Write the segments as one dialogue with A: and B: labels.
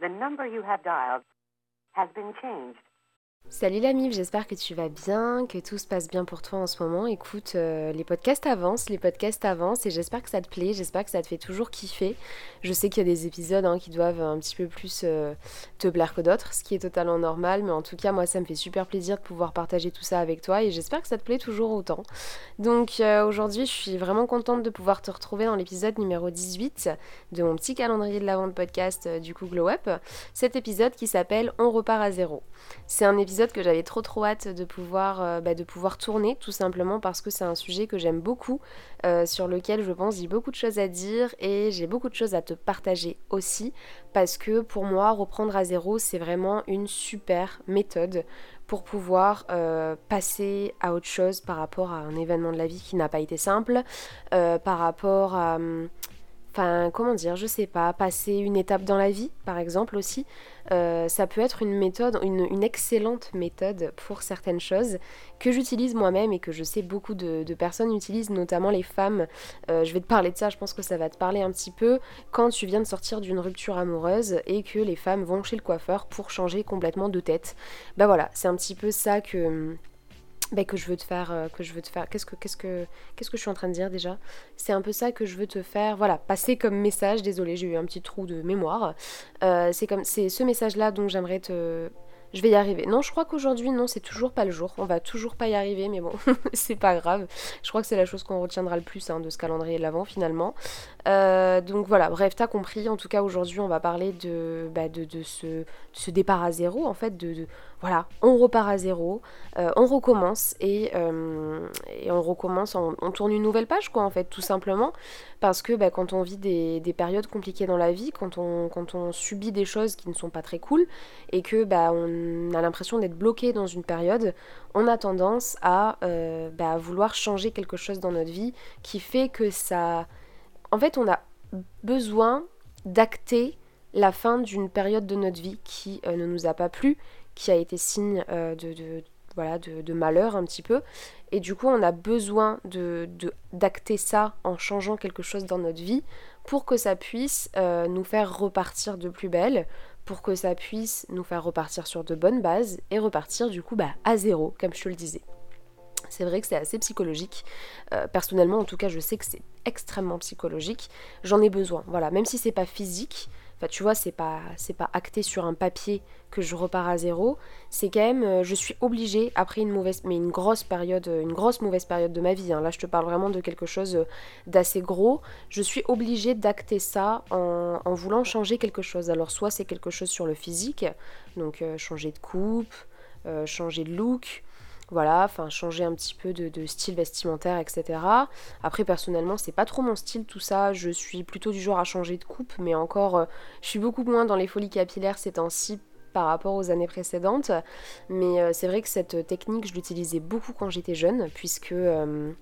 A: The number you have dialed has been changed.
B: Salut la mif, j'espère que tu vas bien, que tout se passe bien pour toi en ce moment. Écoute, euh, les podcasts avancent, les podcasts avancent et j'espère que ça te plaît, j'espère que ça te fait toujours kiffer. Je sais qu'il y a des épisodes hein, qui doivent un petit peu plus euh, te plaire que d'autres, ce qui est totalement normal, mais en tout cas moi ça me fait super plaisir de pouvoir partager tout ça avec toi et j'espère que ça te plaît toujours autant. Donc euh, aujourd'hui je suis vraiment contente de pouvoir te retrouver dans l'épisode numéro 18 de mon petit calendrier de la vente podcast du coup Glow Up. Cet épisode qui s'appelle On repart à zéro. C'est un épisode que j'avais trop trop hâte de pouvoir, euh, bah, de pouvoir tourner, tout simplement parce que c'est un sujet que j'aime beaucoup, euh, sur lequel je pense j'ai beaucoup de choses à dire et j'ai beaucoup de choses à te partager aussi, parce que pour moi, reprendre à zéro, c'est vraiment une super méthode pour pouvoir euh, passer à autre chose par rapport à un événement de la vie qui n'a pas été simple, par rapport à... Hum, enfin, comment dire, je sais pas, passer une étape dans la vie, par exemple aussi. Euh, ça peut être une méthode, une, excellente méthode pour certaines choses que j'utilise moi-même et que je sais beaucoup de, personnes utilisent, notamment les femmes. Euh, je vais te parler de ça, je pense que ça va te parler un petit peu quand tu viens de sortir d'une rupture amoureuse et que les femmes vont chez le coiffeur pour changer complètement de tête. Bah voilà, c'est un petit peu ça que bah, que je veux te faire euh, que je veux te faire qu'est-ce que qu'est-ce que qu'est-ce que je suis en train de dire déjà? C'est un peu ça que je veux te faire voilà passer comme message désolé j'ai eu un petit trou de mémoire euh, c'est comme c'est ce message là dont j'aimerais te je vais y arriver. Non, je crois qu'aujourd'hui, non, c'est toujours pas le jour. On va toujours pas y arriver, mais bon, c'est pas grave. Je crois que c'est la chose qu'on retiendra le plus hein, de ce calendrier de l'avant finalement. Euh, donc voilà, bref, t'as compris. En tout cas, aujourd'hui, on va parler de, bah, de, de, ce, ce, départ à zéro, en fait, de, voilà, on repart à zéro, euh, on recommence et, euh, on recommence, on, tourne une nouvelle page, quoi, en fait, tout simplement. Parce que bah, quand on vit des, des, périodes compliquées dans la vie, quand on, subit des choses qui ne sont pas très cool et que bah, on a l'impression d'être bloqué dans une période, on a tendance à bah, vouloir changer quelque chose dans notre vie qui fait que ça en fait, on a besoin d'acter la fin d'une période de notre vie qui euh, ne nous a pas plu, qui a été signe euh, de, voilà, de, malheur un petit peu. Et du coup, on a besoin de, d'acter ça en changeant quelque chose dans notre vie pour que ça puisse euh, nous faire repartir de plus belle, pour que ça puisse nous faire repartir sur de bonnes bases et repartir du coup bah, à zéro, comme je te le disais. C'est vrai que c'est assez psychologique. Euh, personnellement, en tout cas, je sais que c'est extrêmement psychologique. J'en ai besoin. Voilà, même si c'est pas physique. Enfin, tu vois, c'est pas c'est pas acté sur un papier que je repars à zéro. C'est quand même, euh, je suis obligée après une mauvaise, mais une grosse période, une grosse mauvaise période de ma vie. Hein. Là, je te parle vraiment de quelque chose d'assez gros. Je suis obligée d'acter ça en, voulant changer quelque chose. Alors, soit c'est quelque chose sur le physique, donc euh, changer de coupe, changer de look voilà, enfin changer un petit peu de, style vestimentaire, etc. Après personnellement c'est pas trop mon style tout ça, je suis plutôt du genre à changer de coupe, mais encore euh, je suis beaucoup moins dans les folies capillaires ces temps-ci par rapport aux années précédentes. Mais euh, c'est vrai que cette technique je l'utilisais beaucoup quand j'étais jeune, puisque euh,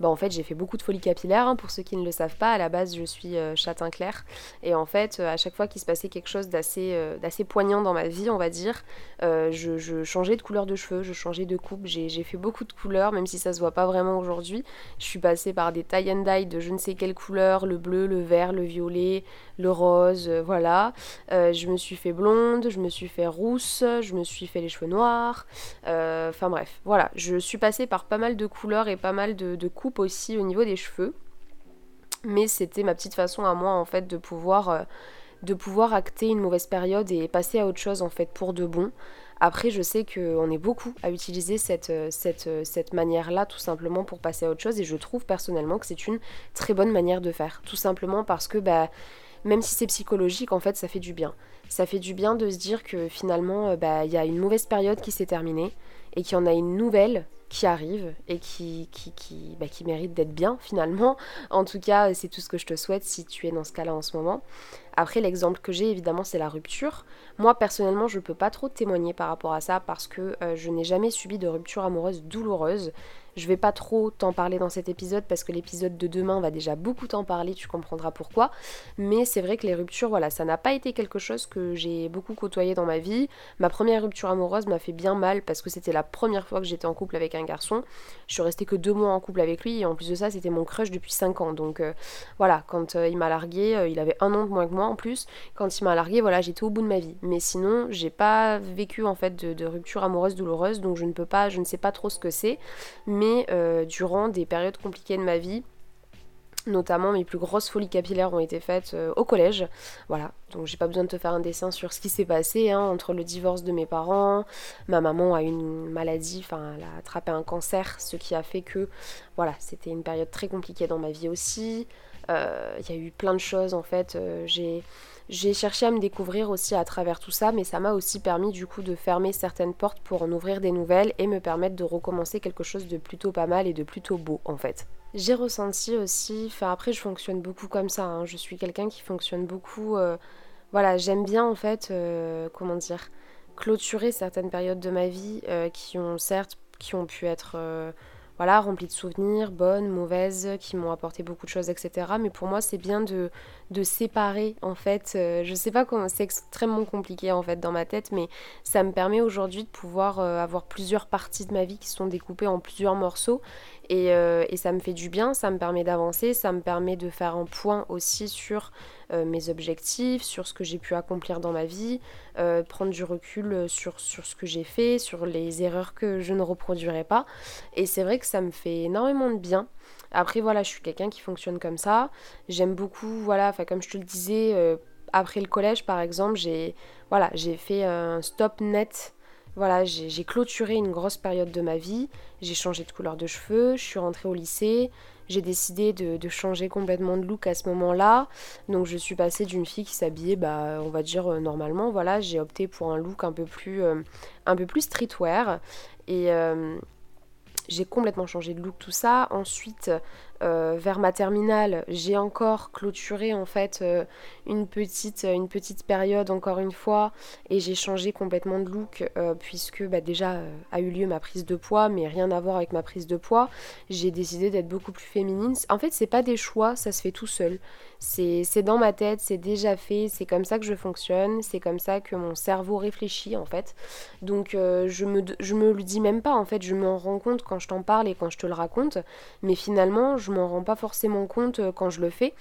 B: bah, en fait j'ai fait beaucoup de folie capillaire. Hein, pour ceux qui ne le savent pas, à la base je suis euh, châtain clair. Et en fait, euh, à chaque fois qu'il se passait quelque chose d'assez euh, poignant dans ma vie, on va dire, je, changeais de couleur de cheveux, je changeais de coupe. J'ai fait beaucoup de couleurs, même si ça se voit pas vraiment aujourd'hui. Je suis passée par des tie and dye de je ne sais quelle couleur, le bleu, le vert, le violet, le rose, voilà. je me suis fait blonde, je me suis fait rousse, je me suis fait les cheveux noirs. Enfin bref, voilà. Je suis passée par pas mal de couleurs et pas mal de, de aussi au niveau des cheveux. Mais c'était ma petite façon à moi en fait de pouvoir, euh, de pouvoir acter une mauvaise période et passer à autre chose en fait pour de bon. Après, je sais qu'on est beaucoup à utiliser cette, euh, cette, euh, cette manière-là tout simplement pour passer à autre chose et je trouve personnellement que c'est une très bonne manière de faire. Tout simplement parce que bah, même si c'est psychologique, en fait, ça fait du bien. Ça fait du bien de se dire que finalement, bah, il y a une mauvaise période qui s'est terminée et qu'il y en a une nouvelle qui arrive et qui, qui, qui, bah, mérite d'être bien finalement. En tout cas, c'est tout ce que je te souhaite si tu es dans ce cas-là en ce moment. Après, l'exemple que j'ai évidemment, c'est la rupture. Moi, personnellement, je peux pas trop témoigner par rapport à ça parce que euh, je n'ai jamais subi de rupture amoureuse douloureuse. Je vais pas trop t'en parler dans cet épisode parce que l'épisode de demain va déjà beaucoup t'en parler, tu comprendras pourquoi. Mais c'est vrai que les ruptures, voilà, ça n'a pas été quelque chose que j'ai beaucoup côtoyé dans ma vie. Ma première rupture amoureuse m'a fait bien mal parce que c'était la première fois que j'étais en couple avec un garçon. Je suis restée que deux mois en couple avec lui et en plus de ça, c'était mon crush depuis 5 ans. Donc euh, voilà, quand euh, il m'a largué, euh, il avait un an de moins que moi en plus. Quand il m'a largué, voilà, j'étais au bout de ma vie. Mais sinon, j'ai pas vécu en fait de, de rupture amoureuse douloureuse, donc je ne peux pas, je ne sais pas trop ce que c'est mais euh, durant des périodes compliquées de ma vie, notamment mes plus grosses folies capillaires ont été faites euh, au collège. Voilà, donc j'ai pas besoin de te faire un dessin sur ce qui s'est passé hein, entre le divorce de mes parents, ma maman a une maladie, enfin elle a attrapé un cancer, ce qui a fait que voilà, c'était une période très compliquée dans ma vie aussi. Euh, il y a eu plein de choses en fait. j'ai j'ai cherché à me découvrir aussi à travers tout ça, mais ça m'a aussi permis du coup de fermer certaines portes pour en ouvrir des nouvelles et me permettre de recommencer quelque chose de plutôt pas mal et de plutôt beau en fait. J'ai ressenti aussi, enfin après je fonctionne beaucoup comme ça, hein. je suis quelqu'un qui fonctionne beaucoup, euh, voilà j'aime bien en fait, euh, comment dire, clôturer certaines périodes de ma vie euh, qui ont certes, qui ont pu être voilà, remplies de souvenirs, bonnes, mauvaises, qui m'ont apporté beaucoup de choses, etc. Mais pour moi, c'est bien de, de séparer, en fait. Euh, je sais pas comment, c'est extrêmement compliqué, en fait, dans ma tête, mais ça me permet aujourd'hui de pouvoir euh, avoir plusieurs parties de ma vie qui sont découpées en plusieurs morceaux euh, et, ça me fait du bien, ça me permet d'avancer, ça me permet de faire un point aussi sur euh, mes objectifs, sur ce que j'ai pu accomplir dans ma vie, prendre du recul sur, sur ce que j'ai fait, sur les erreurs que je ne reproduirai pas. Et c'est vrai que ça me fait énormément de bien. Après voilà, je suis quelqu'un qui fonctionne comme ça. J'aime beaucoup, voilà, comme je te le disais, après le collège par exemple, j'ai voilà, fait un stop net voilà, j'ai clôturé une grosse période de ma vie, j'ai changé de couleur de cheveux, je suis rentrée au lycée, j'ai décidé de, changer complètement de look à ce moment-là. Donc je suis passée d'une fille qui s'habillait, bah, on va dire euh, normalement, voilà, j'ai opté pour un look un peu plus, euh, un peu plus streetwear. Et, euh, j'ai complètement changé de look, tout ça. Ensuite, euh, vers ma terminale, j'ai encore clôturé en fait euh, une, petite, une petite période encore une fois et j'ai changé complètement de look euh, puisque bah, déjà a eu lieu ma prise de poids, mais rien à voir avec ma prise de poids. J'ai décidé d'être beaucoup plus féminine. En fait, c'est pas des choix, ça se fait tout seul. C'est dans ma tête, c'est déjà fait, c'est comme ça que je fonctionne, c'est comme ça que mon cerveau réfléchit en fait. Donc euh, je, me, je me le dis même pas en fait, je m'en rends compte quand je t'en parle et quand je te le raconte, mais finalement je m'en rends pas forcément compte euh, quand je le fais.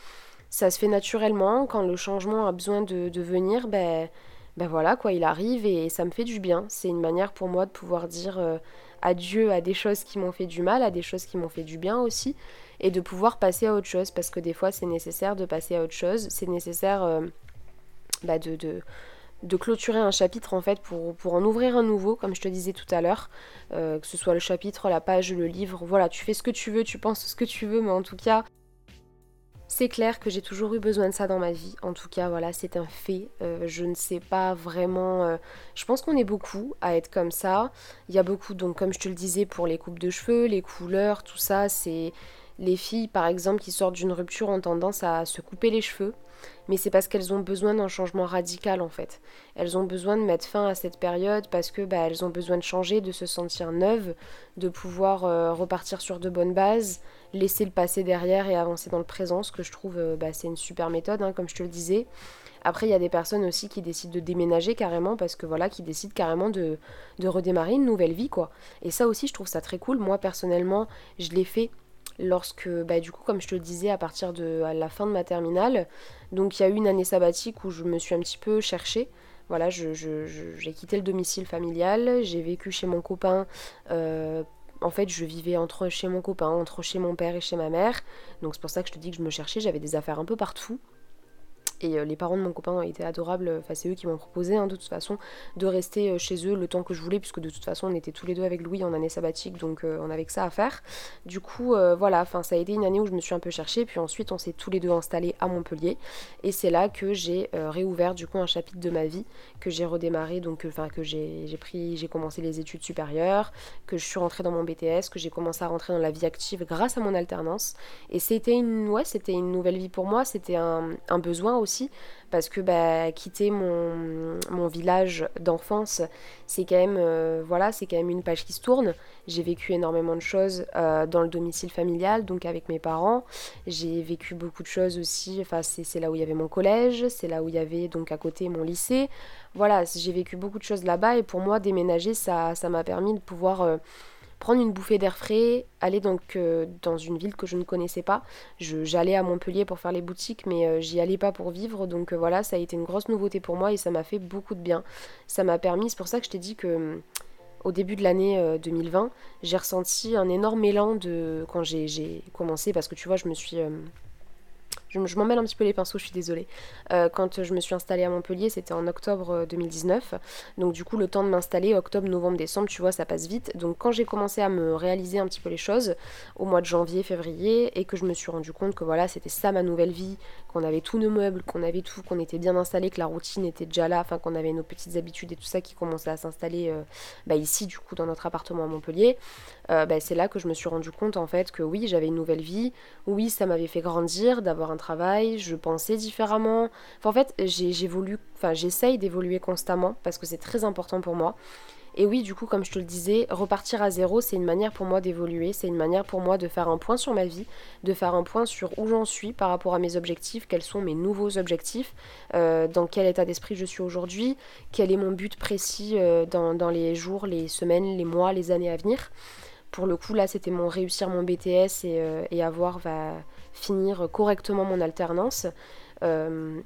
B: Ça se fait naturellement, quand le changement a besoin de, venir, ben, ben voilà quoi, il arrive et ça me fait du bien. C'est une manière pour moi de pouvoir dire euh, adieu à des choses qui m'ont fait du mal, à des choses qui m'ont fait du bien aussi et de pouvoir passer à autre chose parce que des fois c'est nécessaire de passer à autre chose, c'est nécessaire euh, bah, de, clôturer un chapitre en fait pour, pour, en ouvrir un nouveau comme je te disais tout à l'heure, euh, que ce soit le chapitre, la page, le livre, voilà, tu fais ce que tu veux, tu penses ce que tu veux, mais en tout cas c'est clair que j'ai toujours eu besoin de ça dans ma vie. En tout cas, voilà, c'est un fait. Euh, je ne sais pas vraiment. je pense qu'on est beaucoup à être comme ça. Il y a beaucoup, donc comme je te le disais, pour les coupes de cheveux, les couleurs, tout ça, c'est les filles, par exemple, qui sortent d'une rupture ont tendance à se couper les cheveux, mais c'est parce qu'elles ont besoin d'un changement radical en fait. Elles ont besoin de mettre fin à cette période parce que bah, elles ont besoin de changer, de se sentir neuves, de pouvoir euh, repartir sur de bonnes bases, laisser le passé derrière et avancer dans le présent, ce que je trouve euh, bah, c'est une super méthode, hein, comme je te le disais. Après, il y a des personnes aussi qui décident de déménager carrément parce que voilà, qui décident carrément de, de redémarrer une nouvelle vie quoi. Et ça aussi, je trouve ça très cool. Moi personnellement, je l'ai fait lorsque, bah, du coup, comme je te le disais, à partir de la fin de ma terminale, donc il y a eu une année sabbatique où je me suis un petit peu cherchée. Voilà, j'ai je, quitté le domicile familial, j'ai vécu chez mon copain. Euh, en fait, je vivais entre chez mon copain, entre chez mon père et chez ma mère. Donc c'est pour ça que je te dis que je me cherchais, j'avais des affaires un peu partout. Et euh, les parents de mon copain été adorables, enfin c'est eux qui m'ont proposé hein, de toute façon de rester euh, chez eux le temps que je voulais, puisque de toute façon on était tous les deux avec Louis en année sabbatique, donc euh, on avait que ça à faire. Du coup voilà, enfin ça a été une année où je me suis un peu cherchée, puis ensuite on s'est tous les deux installés à Montpellier, et c'est là que j'ai réouvert du coup un chapitre de ma vie, que j'ai redémarré, donc enfin que j'ai pris, j'ai commencé les études supérieures, que je suis rentrée dans mon BTS, que j'ai commencé à rentrer dans la vie active grâce à mon alternance, et c'était une, ouais, c'était une nouvelle vie pour moi, c'était un, un besoin aussi parce que bah, quitter mon, mon village d'enfance, c'est quand même euh, voilà, c'est quand même une page qui se tourne. J'ai vécu énormément de choses euh, dans le domicile familial, donc avec mes parents. J'ai vécu beaucoup de choses aussi. Enfin, c'est là où il y avait mon collège, c'est là où il y avait donc à côté mon lycée. Voilà, j'ai vécu beaucoup de choses là-bas et pour moi, déménager, ça m'a permis de pouvoir euh, prendre une bouffée d'air frais, aller donc euh, dans une ville que je ne connaissais pas. J'allais à Montpellier pour faire les boutiques, mais euh, j'y allais pas pour vivre. Donc euh, voilà, ça a été une grosse nouveauté pour moi et ça m'a fait beaucoup de bien. Ça m'a permis, c'est pour ça que je t'ai dit que au début de l'année 2020, j'ai ressenti un énorme élan de quand j'ai commencé, parce que tu vois, je me suis je, je m'emmêle un petit peu les pinceaux, je suis désolée. Euh, quand je me suis installée à Montpellier, c'était en octobre 2019. Euh, Donc du coup, le temps de m'installer, octobre, novembre, décembre, tu vois, ça passe vite. Donc quand j'ai commencé à me réaliser un petit peu les choses, au mois de janvier, février, et que je me suis rendu compte que voilà, c'était ça ma nouvelle vie, qu'on avait tous nos meubles, qu'on avait tout, qu'on était bien installé, que la routine était déjà là, enfin qu'on avait nos petites habitudes et tout ça qui commençait à s'installer euh, bah, ici, du coup, dans notre appartement à Montpellier. Bah, c'est là que je me suis rendu compte en fait que oui, j'avais une nouvelle vie, oui, ça m'avait fait grandir, d'avoir un travail, je pensais différemment. en fait, j'évolue, enfin, j'essaye d'évoluer constamment parce que c'est très important pour moi. Et oui, du coup, comme je te le disais, repartir à zéro, c'est une manière pour moi d'évoluer, c'est une manière pour moi de faire un point sur ma vie, de faire un point sur où j'en suis par rapport à mes objectifs, quels sont mes nouveaux objectifs, euh, dans quel état d'esprit je suis aujourd'hui, quel est mon but précis euh, dans, les jours, les semaines, les mois, les années à venir. Pour le coup, là, c'était mon réussir mon BTS et, euh, et avoir va finir correctement mon alternance. Euh,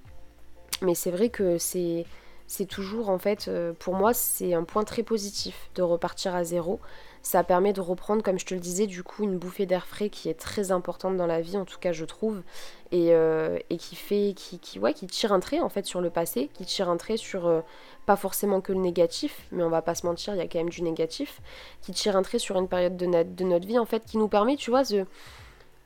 B: mais c'est vrai que c'est c'est toujours en fait euh, pour moi c'est un point très positif de repartir à zéro ça permet de reprendre comme je te le disais du coup une bouffée d'air frais qui est très importante dans la vie en tout cas je trouve et, euh, et qui fait qui, qui, ouais, qui tire un trait en fait sur le passé qui tire un trait sur pas forcément que le négatif mais on va pas se mentir il y a quand même du négatif qui tire un trait sur une période de, de notre vie en fait qui nous permet tu vois de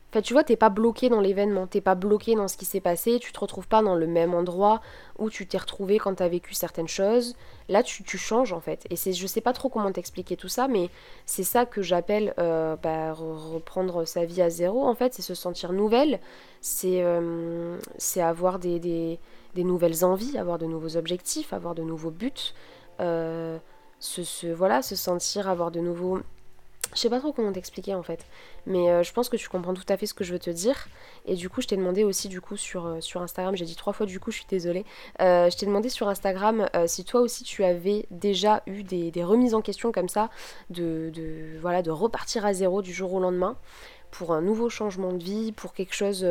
B: Enfin, tu vois, t'es pas bloqué dans l'événement, t'es pas bloqué dans ce qui s'est passé, tu te retrouves pas dans le même endroit où tu t'es retrouvé quand t'as vécu certaines choses. Là, tu, tu, changes en fait. Et c'est, je sais pas trop comment t'expliquer tout ça, mais c'est ça que j'appelle euh, bah, reprendre sa vie à zéro en fait, c'est se sentir nouvelle, c'est, euh, avoir des, des, des, nouvelles envies, avoir de nouveaux objectifs, avoir de nouveaux buts, euh, se, se, voilà, se sentir, avoir de nouveaux je sais pas trop comment t'expliquer en fait, mais euh, je pense que tu comprends tout à fait ce que je veux te dire. Et du coup, je t'ai demandé aussi du coup sur, euh, Instagram, j'ai dit trois fois du coup, je suis désolée. Euh, je t'ai demandé sur Instagram si toi aussi tu avais déjà eu des, des remises en question comme ça, de, de, voilà, de repartir à zéro du jour au lendemain pour un nouveau changement de vie, pour quelque chose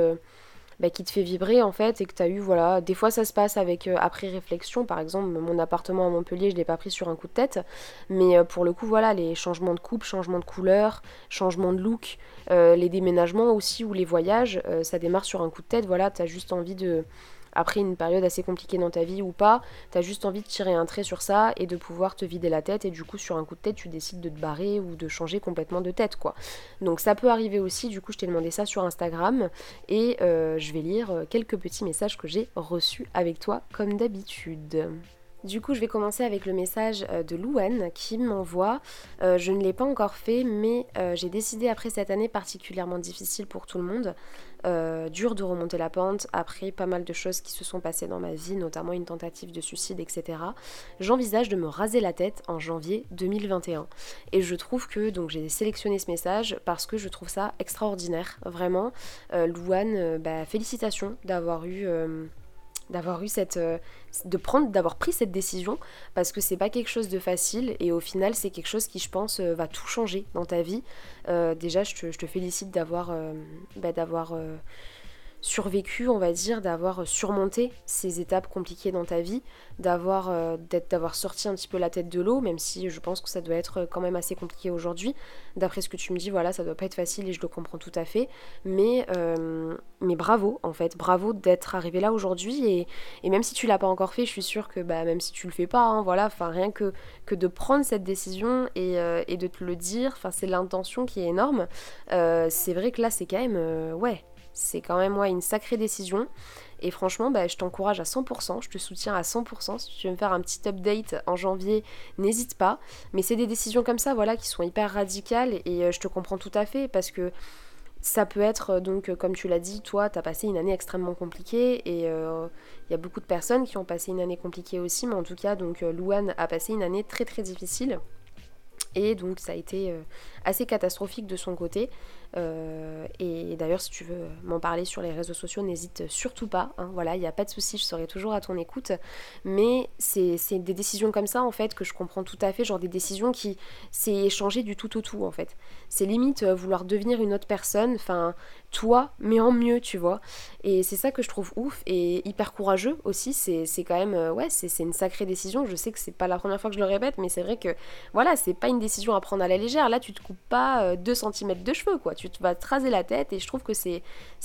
B: bah, qui te fait vibrer en fait et que tu as eu voilà des fois ça se passe avec euh, après réflexion. Par exemple mon appartement à Montpellier je l'ai pas pris sur un coup de tête. Mais euh, pour le coup voilà les changements de coupe changements de couleur changements de look euh, les déménagements aussi ou les voyages ça démarre sur un coup de tête. Voilà tu as juste envie de après une période assez compliquée dans ta vie ou pas, t'as juste envie de tirer un trait sur ça et de pouvoir te vider la tête et du coup sur un coup de tête tu décides de te barrer ou de changer complètement de tête quoi. Donc ça peut arriver aussi, du coup je t'ai demandé ça sur Instagram et euh, je vais lire euh, quelques petits messages que j'ai reçus avec toi comme d'habitude. Du coup, je vais commencer avec le message euh, de Louane qui m'envoie Je ne l'ai pas encore fait, mais j'ai décidé après cette année particulièrement difficile pour tout le monde euh, dur de remonter la pente après pas mal de choses qui se sont passées dans ma vie, notamment une tentative de suicide, etc. J'envisage de me raser la tête en janvier 2021. Et je trouve que, donc j'ai sélectionné ce message parce que je trouve ça extraordinaire, vraiment. Euh, Louane, euh, bah, félicitations d'avoir eu d'avoir eu cette euh, de prendre d'avoir pris cette décision parce que c'est pas quelque chose de facile et au final c'est quelque chose qui je pense euh, va tout changer dans ta vie. Euh, déjà je te, félicite d'avoir bah, d'avoir survécu, on va dire, d'avoir surmonté ces étapes compliquées dans ta vie, d'avoir euh, d'avoir sorti un petit peu la tête de l'eau, même si je pense que ça doit être quand même assez compliqué aujourd'hui. D'après ce que tu me dis, voilà, ça doit pas être facile et je le comprends tout à fait. Mais, euh, mais bravo, en fait, bravo d'être arrivé là aujourd'hui. Et, et, même si tu l'as pas encore fait, je suis sûre que bah, même si tu le fais pas, hein, voilà, enfin rien que, que de prendre cette décision et, euh, et de te le dire, c'est l'intention qui est énorme. c'est vrai que là, c'est quand même, ouais c'est quand même une sacrée décision. Et franchement, bah, je t'encourage à 100%, je te soutiens à 100%. Si tu veux me faire un petit update en janvier, n'hésite pas. Mais c'est des décisions comme ça, voilà, qui sont hyper radicales et euh, je te comprends tout à fait parce que Ça peut être, donc, comme tu l'as dit, toi, tu as passé une année extrêmement compliquée et il y a beaucoup de personnes qui ont passé une année compliquée aussi, mais en tout cas, donc, Louane a passé une année très très difficile. Et donc ça a été assez catastrophique de son côté. Euh, et d'ailleurs, si tu veux m'en parler sur les réseaux sociaux, n'hésite surtout pas. Hein. voilà, il n'y a pas de souci, je serai toujours à ton écoute. Mais c'est des décisions comme ça, en fait, que je comprends tout à fait. Genre des décisions qui, c'est changer du tout au tout, en fait. C'est limite euh, vouloir devenir une autre personne, enfin, toi, mais en mieux, tu vois. Et c'est ça que je trouve ouf et hyper courageux aussi. C'est quand même, euh, ouais, c'est une sacrée décision. Je sais que c'est pas la première fois que je le répète, mais c'est vrai que, voilà, c'est pas une décision à prendre à la légère. Là, tu te coupes pas 2 cm de cheveux, quoi. Tu tu vas te raser la tête et je trouve que c'est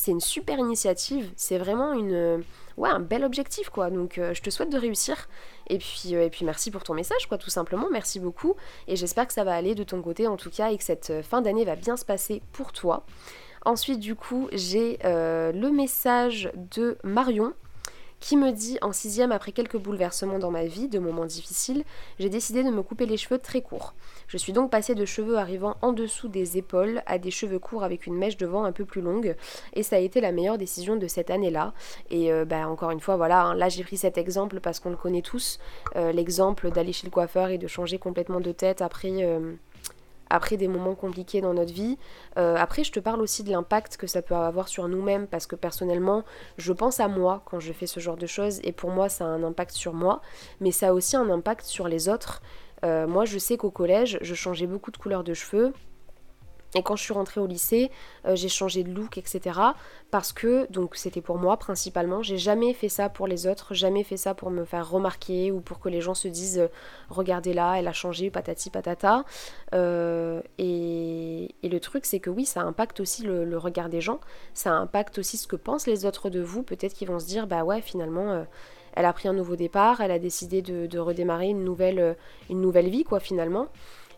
B: une super initiative. C'est vraiment une, ouais, un bel objectif quoi. Donc euh, je te souhaite de réussir et puis, euh, et puis merci pour ton message quoi tout simplement. Merci beaucoup et j'espère que ça va aller de ton côté en tout cas et que cette euh, fin d'année va bien se passer pour toi. Ensuite du coup j'ai le message de Marion qui me dit en sixième après quelques bouleversements dans ma vie, de moments difficiles, j'ai décidé de me couper les cheveux très courts. Je suis donc passée de cheveux arrivant en dessous des épaules à des cheveux courts avec une mèche devant un peu plus longue et ça a été la meilleure décision de cette année-là. Et euh, bah, encore une fois, voilà, hein, là j'ai pris cet exemple parce qu'on le connaît tous, euh, l'exemple d'aller chez le coiffeur et de changer complètement de tête après... Euh, après des moments compliqués dans notre vie. Euh, après, je te parle aussi de l'impact que ça peut avoir sur nous-mêmes, parce que personnellement, je pense à moi quand je fais ce genre de choses, et pour moi, ça a un impact sur moi, mais ça a aussi un impact sur les autres. Euh, moi, je sais qu'au collège, je changeais beaucoup de couleurs de cheveux. Et quand je suis rentrée au lycée, euh, j'ai changé de look, etc. Parce que, donc c'était pour moi principalement, j'ai jamais fait ça pour les autres, jamais fait ça pour me faire remarquer ou pour que les gens se disent euh, regardez là, elle a changé, patati patata. Euh, et, le truc, c'est que oui, ça impacte aussi le, regard des gens, ça impacte aussi ce que pensent les autres de vous. Peut-être qu'ils vont se dire bah ouais, finalement. elle a pris un nouveau départ, elle a décidé de, de redémarrer une nouvelle, une nouvelle vie, quoi, finalement.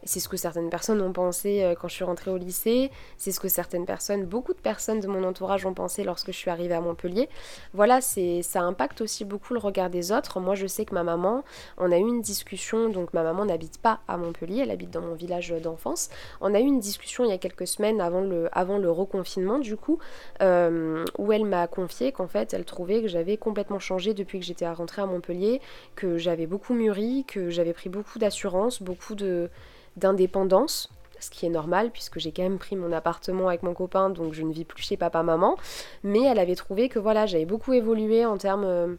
B: C'est ce que certaines personnes ont pensé euh, quand je suis rentrée au lycée, c'est ce que certaines personnes, beaucoup de personnes de mon entourage ont pensé lorsque je suis arrivée à Montpellier. Voilà, c'est ça impacte aussi beaucoup le regard des autres. Moi, je sais que ma maman, on a eu une discussion, donc ma maman n'habite pas à Montpellier, elle habite dans mon village d'enfance. On a eu une discussion il y a quelques semaines avant le, reconfinement, du coup, euh, où elle m'a confié qu'en fait, elle trouvait que j'avais complètement changé depuis que j'étais rentrée à Montpellier, que j'avais beaucoup mûri, que j'avais pris beaucoup d'assurance, beaucoup de d'indépendance, ce qui est normal puisque j'ai quand même pris mon appartement avec mon copain, donc je ne vis plus chez papa-maman. Mais elle avait trouvé que voilà, j'avais beaucoup évolué en termes, euh,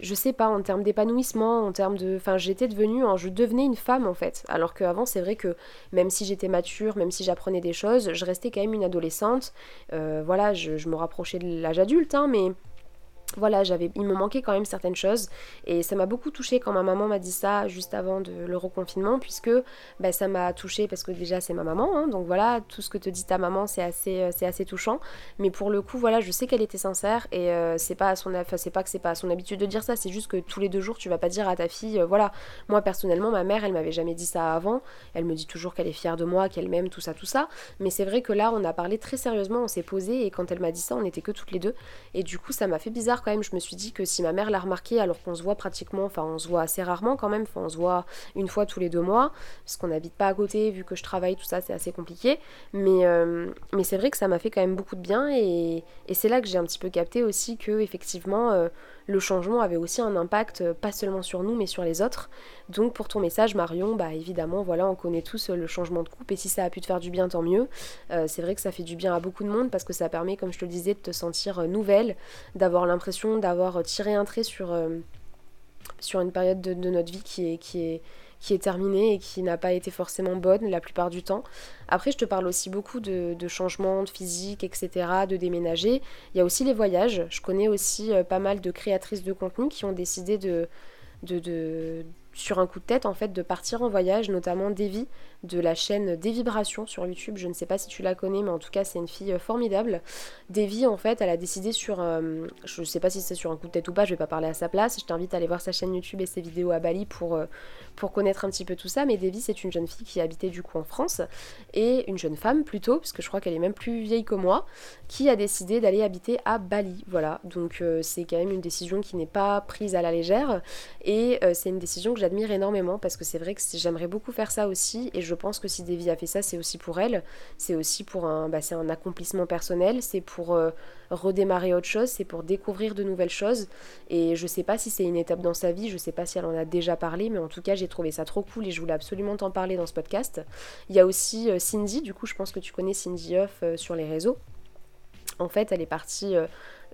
B: je sais pas, en termes d'épanouissement, en termes de, enfin, j'étais devenue, je devenais une femme en fait. Alors qu'avant, c'est vrai que même si j'étais mature, même si j'apprenais des choses, je restais quand même une adolescente. Euh, voilà, je, me rapprochais de l'âge adulte, hein, mais voilà, j'avais, il me manquait quand même certaines choses. Et ça m'a beaucoup touché quand ma maman m'a dit ça juste avant de, le reconfinement puisque bah, ça m'a touché parce que déjà c'est ma maman, hein, donc voilà, tout ce que te dit ta maman c'est assez, euh, assez touchant, mais pour le coup voilà, je sais qu'elle était sincère et euh, c'est pas à son, c'est pas pas à son habitude de dire ça, c'est juste que tous les deux jours tu vas pas dire à ta fille, euh, voilà, moi personnellement ma mère elle m'avait jamais dit ça avant, elle me dit toujours qu'elle est fière de moi, qu'elle m'aime, tout ça, tout ça, mais c'est vrai que là on a parlé très sérieusement, on s'est posé et quand elle m'a dit ça on était que toutes les deux. Et du coup ça m'a fait bizarre quand même, je me suis dit que si ma mère l'a remarqué, alors qu'on se voit pratiquement, enfin on se voit assez rarement quand même, enfin on se voit une fois tous les deux mois, parce qu'on n'habite pas à côté, vu que je travaille, tout ça, c'est assez compliqué. Mais, euh, c'est vrai que ça m'a fait quand même beaucoup de bien, et, c'est là que j'ai un petit peu capté aussi que effectivement euh, le changement avait aussi un impact, euh, pas seulement sur nous, mais sur les autres. Donc pour ton message, Marion, bah évidemment, voilà, on connaît tous le changement de coupe, et si ça a pu te faire du bien, tant mieux. c'est vrai que ça fait du bien à beaucoup de monde, parce que ça permet, comme je te le disais, de te sentir nouvelle, d'avoir l'impression d'avoir tiré un trait sur, sur une période de, notre vie qui est, qui est, qui est terminée et qui n'a pas été forcément bonne la plupart du temps. Après, je te parle aussi beaucoup de, de changements de physique, etc., de déménager. Il y a aussi les voyages. Je connais aussi euh, pas mal de créatrices de contenu qui ont décidé de, de, de sur un coup de tête en fait de partir en voyage, notamment Devi de la chaîne Des Vibrations sur YouTube. Je ne sais pas si tu la connais, mais en tout cas c'est une fille euh, formidable. Devi en fait, elle a décidé sur, euh, je ne sais pas si c'est sur un coup de tête ou pas, je vais pas parler à sa place. Je t'invite à aller voir sa chaîne YouTube et ses vidéos à Bali pour euh, pour connaître un petit peu tout ça. Mais Devi c'est une jeune fille qui habitait du coup en France et une jeune femme plutôt, parce que je crois qu'elle est même plus vieille que moi, qui a décidé d'aller habiter à Bali. Voilà, donc c'est quand même une décision qui n'est pas prise à la légère et c'est une décision que j'admire énormément parce que c'est vrai que j'aimerais beaucoup faire ça aussi et je pense que si Devi a fait ça, c'est aussi pour elle, c'est aussi pour un, bah, un accomplissement personnel, c'est pour euh, redémarrer autre chose, c'est pour découvrir de nouvelles choses. Et je sais pas si c'est une étape dans sa vie, je sais pas si elle en a déjà parlé, mais en tout cas j'ai trouvé ça trop cool et je voulais absolument t'en parler dans ce podcast. Il y a aussi euh, Cindy, du coup je pense que tu connais Cindy Huff euh, sur les réseaux. En fait, elle est partie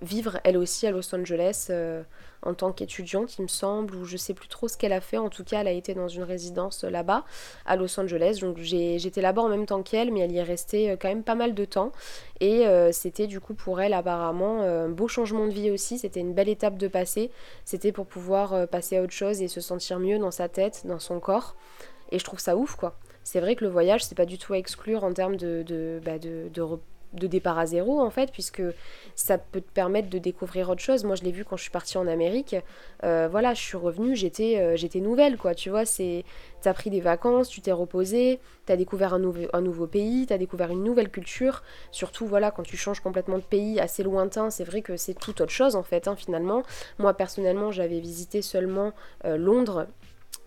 B: vivre elle aussi à Los Angeles euh, en tant qu'étudiante, il me semble, ou je sais plus trop ce qu'elle a fait. En tout cas, elle a été dans une résidence euh, là-bas, à Los Angeles. Donc j'étais là-bas en même temps qu'elle, mais elle y est restée euh, quand même pas mal de temps. Et c'était du coup pour elle apparemment un beau changement de vie aussi. C'était une belle étape de passer. C'était pour pouvoir passer à autre chose et se sentir mieux dans sa tête, dans son corps. Et je trouve ça ouf quoi. C'est vrai que le voyage, c'est pas du tout à exclure en termes de, de, bah, de, de de départ à zéro en fait puisque ça peut te permettre de découvrir autre chose. Moi je l'ai vu quand je suis partie en Amérique. Euh, voilà je suis revenue j'étais euh, j'étais nouvelle quoi tu vois. C'est t'as pris des vacances tu t'es reposé t'as découvert un, nouveau un nouveau pays t'as découvert une nouvelle culture. Surtout voilà quand tu changes complètement de pays assez lointain c'est vrai que c'est tout autre chose en fait hein, finalement. Moi personnellement j'avais visité seulement euh, Londres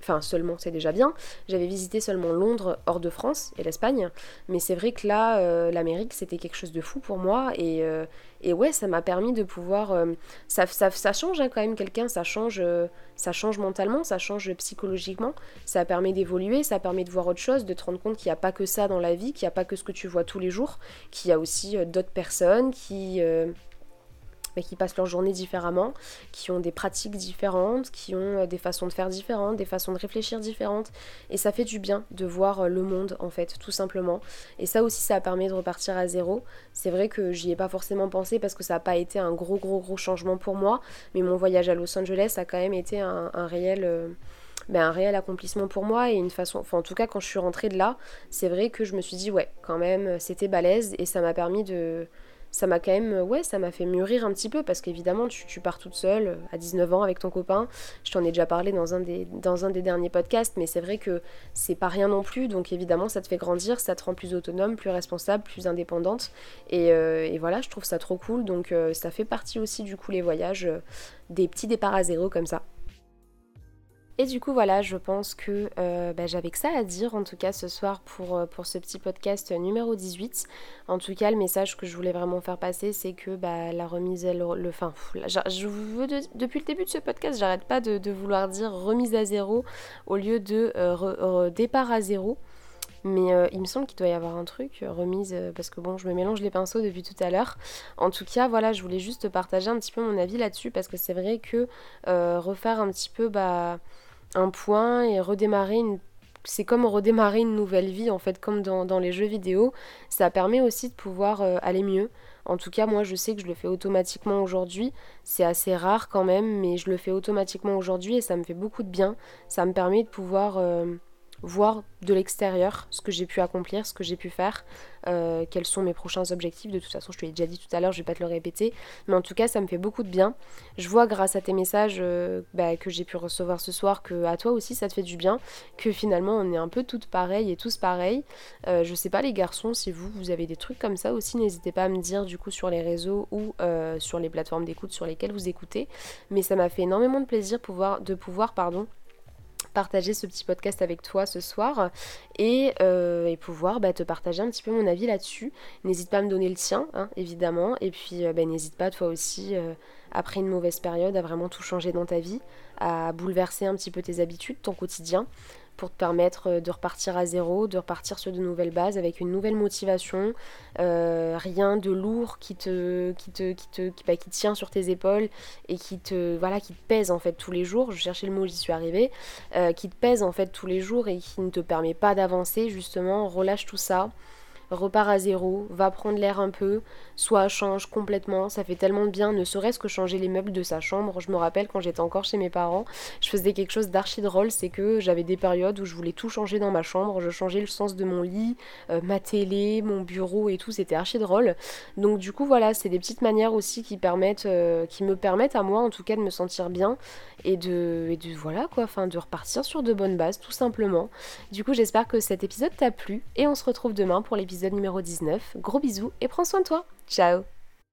B: enfin seulement c'est déjà bien, j'avais visité seulement Londres hors de France et l'Espagne, mais c'est vrai que là, euh, l'Amérique c'était quelque chose de fou pour moi et, euh, et ouais, ça m'a permis de pouvoir... Euh, ça, ça, change hein, quand même quelqu'un, ça change, ça change mentalement, ça change psychologiquement, ça permet d'évoluer, ça permet de voir autre chose, de te rendre compte qu'il n'y a pas que ça dans la vie, qu'il n'y a pas que ce que tu vois tous les jours, qu'il y a aussi d'autres personnes qui qui passent leur journée différemment, qui ont des pratiques différentes, qui ont euh, des façons de faire différentes, des façons de réfléchir différentes. Et ça fait du bien de voir euh, le monde, en fait, tout simplement. Et ça aussi, ça a permis de repartir à zéro. C'est vrai que j'y ai pas forcément pensé parce que ça n'a pas été un gros, gros, gros changement pour moi. Mais mon voyage à Los Angeles a quand même été un, réel. Euh, ben, un réel accomplissement pour moi et une façon, enfin en tout cas quand je suis rentrée de là, c'est vrai que je me suis dit ouais quand même c'était balèze et ça m'a permis de, ça m'a quand même, ouais, ça m'a fait mûrir un petit peu parce qu'évidemment, tu, pars toute seule euh, à 19 ans avec ton copain. Je t'en ai déjà parlé dans un des, dans un des derniers podcasts, mais c'est vrai que c'est pas rien non plus. Donc évidemment, ça te fait grandir, ça te rend plus autonome, plus responsable, plus indépendante. Et, euh, voilà, je trouve ça trop cool. Donc euh, ça fait partie aussi du coup les voyages, des petits départs à zéro comme ça. Et du coup voilà, je pense que euh, bah, j'avais que ça à dire en tout cas ce soir pour, euh, pour ce petit podcast numéro 18. En tout cas le message que je voulais vraiment faire passer c'est que bah, la remise à le, fin, je veux depuis le début de ce podcast j'arrête pas de, vouloir dire remise à zéro au lieu de euh, départ à zéro. Mais il me semble qu'il doit y avoir un truc, remise, parce que bon, je me mélange les pinceaux depuis tout à l'heure. En tout cas, voilà, je voulais juste partager un petit peu mon avis là-dessus, parce que c'est vrai que refaire un petit peu, bah, un point et redémarrer une c'est comme redémarrer une nouvelle vie en fait comme dans, les jeux vidéo. Ça permet aussi de pouvoir euh, aller mieux. En tout cas moi je sais que je le fais automatiquement aujourd'hui. C'est assez rare quand même mais je le fais automatiquement aujourd'hui et ça me fait beaucoup de bien. Ça me permet de pouvoir euh, voir de l'extérieur ce que j'ai pu accomplir, ce que j'ai pu faire, euh, quels sont mes prochains objectifs. De toute façon, je te l'ai déjà dit tout à l'heure, je vais pas te le répéter. Mais en tout cas, ça me fait beaucoup de bien. Je vois grâce à tes messages euh, bah, que j'ai pu recevoir ce soir que à toi aussi ça te fait du bien, que finalement on est un peu toutes pareilles et tous pareils. Euh, je sais pas les garçons, si vous, vous avez des trucs comme ça aussi, n'hésitez pas à me dire du coup sur les réseaux ou sur les plateformes d'écoute sur lesquelles vous écoutez. Mais ça m'a fait énormément de plaisir de pouvoir pardon, partager ce petit podcast avec toi ce soir et, euh, pouvoir bah, te partager un petit peu mon avis là-dessus. N'hésite pas à me donner le tien, hein, évidemment, et puis euh, bah, n'hésite pas toi aussi, euh, après une mauvaise période, à vraiment tout changer dans ta vie, à bouleverser un petit peu tes habitudes, ton quotidien pour te permettre euh, de repartir à zéro, de repartir sur de nouvelles bases avec une nouvelle motivation, euh, rien de lourd qui te, qui te, qui te, qui, bah, qui tient sur tes épaules et qui te, voilà, qui te pèse en fait tous les jours. Je cherchais le mot, j'y suis arrivée, euh, qui te pèse en fait tous les jours et qui ne te permet pas d'avancer. Justement, relâche tout ça repars à zéro, va prendre l'air un peu, soit change complètement, ça fait tellement de bien, ne serait-ce que changer les meubles de sa chambre. Je me rappelle quand j'étais encore chez mes parents, je faisais quelque chose d'archi drôle, c'est que j'avais des périodes où je voulais tout changer dans ma chambre, je changeais le sens de mon lit, euh, ma télé, mon bureau et tout, c'était archi drôle. Donc du coup voilà, c'est des petites manières aussi qui permettent, euh, qui me permettent à moi en tout cas de me sentir bien et de, et de voilà quoi, enfin de repartir sur de bonnes bases tout simplement. Du coup j'espère que cet épisode t'a plu et on se retrouve demain pour numéro 19. Gros bisous et prends soin de toi. Ciao